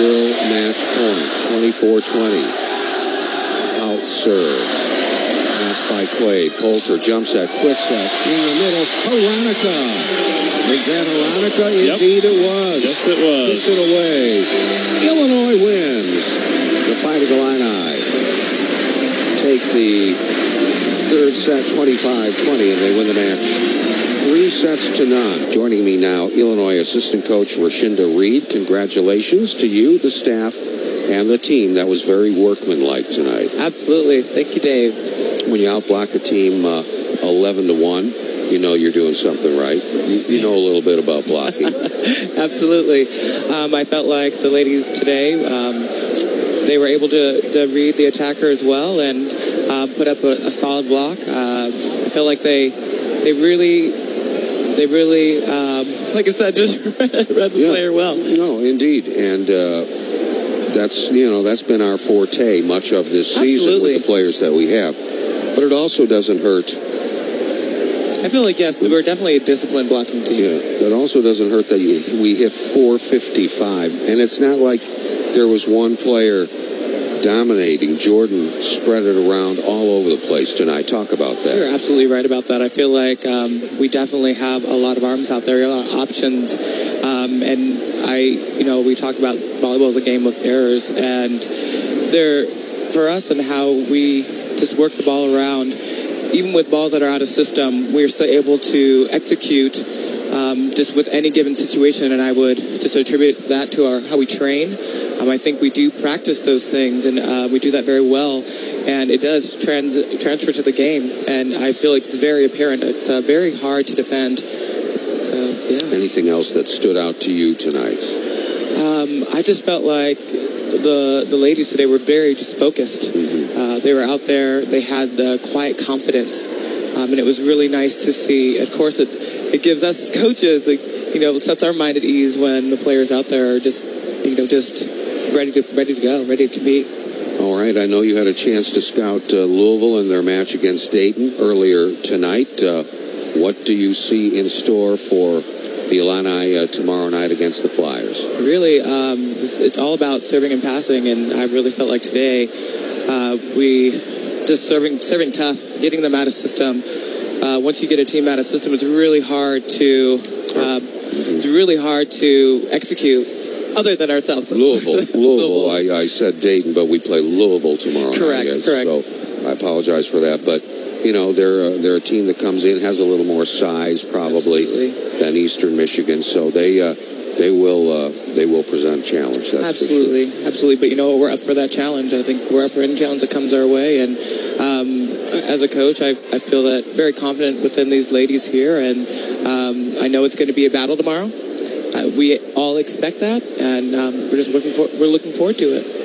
still match point, 24-20. Out serves. Pass by Quade. Poulter jumps at quick set. In the middle, Aronica. Was that Aronica? Yep. Indeed it was. Yes, it was. Puts it away. Illinois wins. The Fighting Illini take the third set 25-20 and they win the match three sets to none. Joining me now, Illinois assistant coach Rashinda Reed. Congratulations to you, the staff, and the team. That was very workmanlike tonight. Absolutely. Thank you, Dave. When you outblock a team uh, 11 to 1, you know you're doing something right. You, know a little bit about blocking. Absolutely. Um, I felt like the ladies today, um, they were able to, to read the attacker as well and uh, put up a, a solid block. Uh, I feel like they they really they really um, like I said just read the Yeah. player well. No, indeed, and uh, that's you know that's been our forte much of this season Absolutely. with the players that we have. But it also doesn't hurt. I feel like yes, we're definitely a disciplined blocking team. Yeah, it also doesn't hurt that you, we hit 455, and it's not like there was one player dominating. Jordan spread it around all over the place tonight. Talk about that. You're absolutely right about that. I feel like um, we definitely have a lot of arms out there, a lot of options, um, and I, you know, we talk about volleyball as a game of errors, and there, for us, and how we just work the ball around. Even with balls that are out of system, we're still able to execute um, just with any given situation, and I would just attribute that to our how we train. Um, I think we do practice those things, and uh, we do that very well, and it does trans- transfer to the game. And I feel like it's very apparent. It's uh, very hard to defend. So yeah, Anything else that stood out to you tonight? um, I just felt like the the ladies today were very just focused. Uh, they were out there. They had the quiet confidence, um, and it was really nice to see. Of course, it it gives us as coaches, like, you know, sets our mind at ease when the players out there are just, you know, just ready to ready to go, ready to compete. All right, I know you had a chance to scout uh, Louisville in their match against Dayton earlier tonight. Uh, what do you see in store for the Illini uh, tomorrow night against the Flyers? Really, um, it's, it's all about serving and passing, and I really felt like today uh, we just serving serving tough, getting them out of system. Uh, once you get a team out of system, it's really hard to uh, it's really hard to execute. Other than ourselves, Louisville, Louisville. I, I said Dayton, but we play Louisville tomorrow. Correct, correct. So I apologize for that, but you know they're a, they're a team that comes in has a little more size probably Absolutely. than Eastern Michigan, so they uh, they will uh, they will present a challenge. That's for sure. absolutely, absolutely. But you know, what? we're up for that challenge. I think we're up for any challenge that comes our way. And um, as a coach, I, I feel that very confident within these ladies here, and um, I know it's going to be a battle tomorrow. Uh, we all expect that, and um, we're just looking for we're looking forward to it.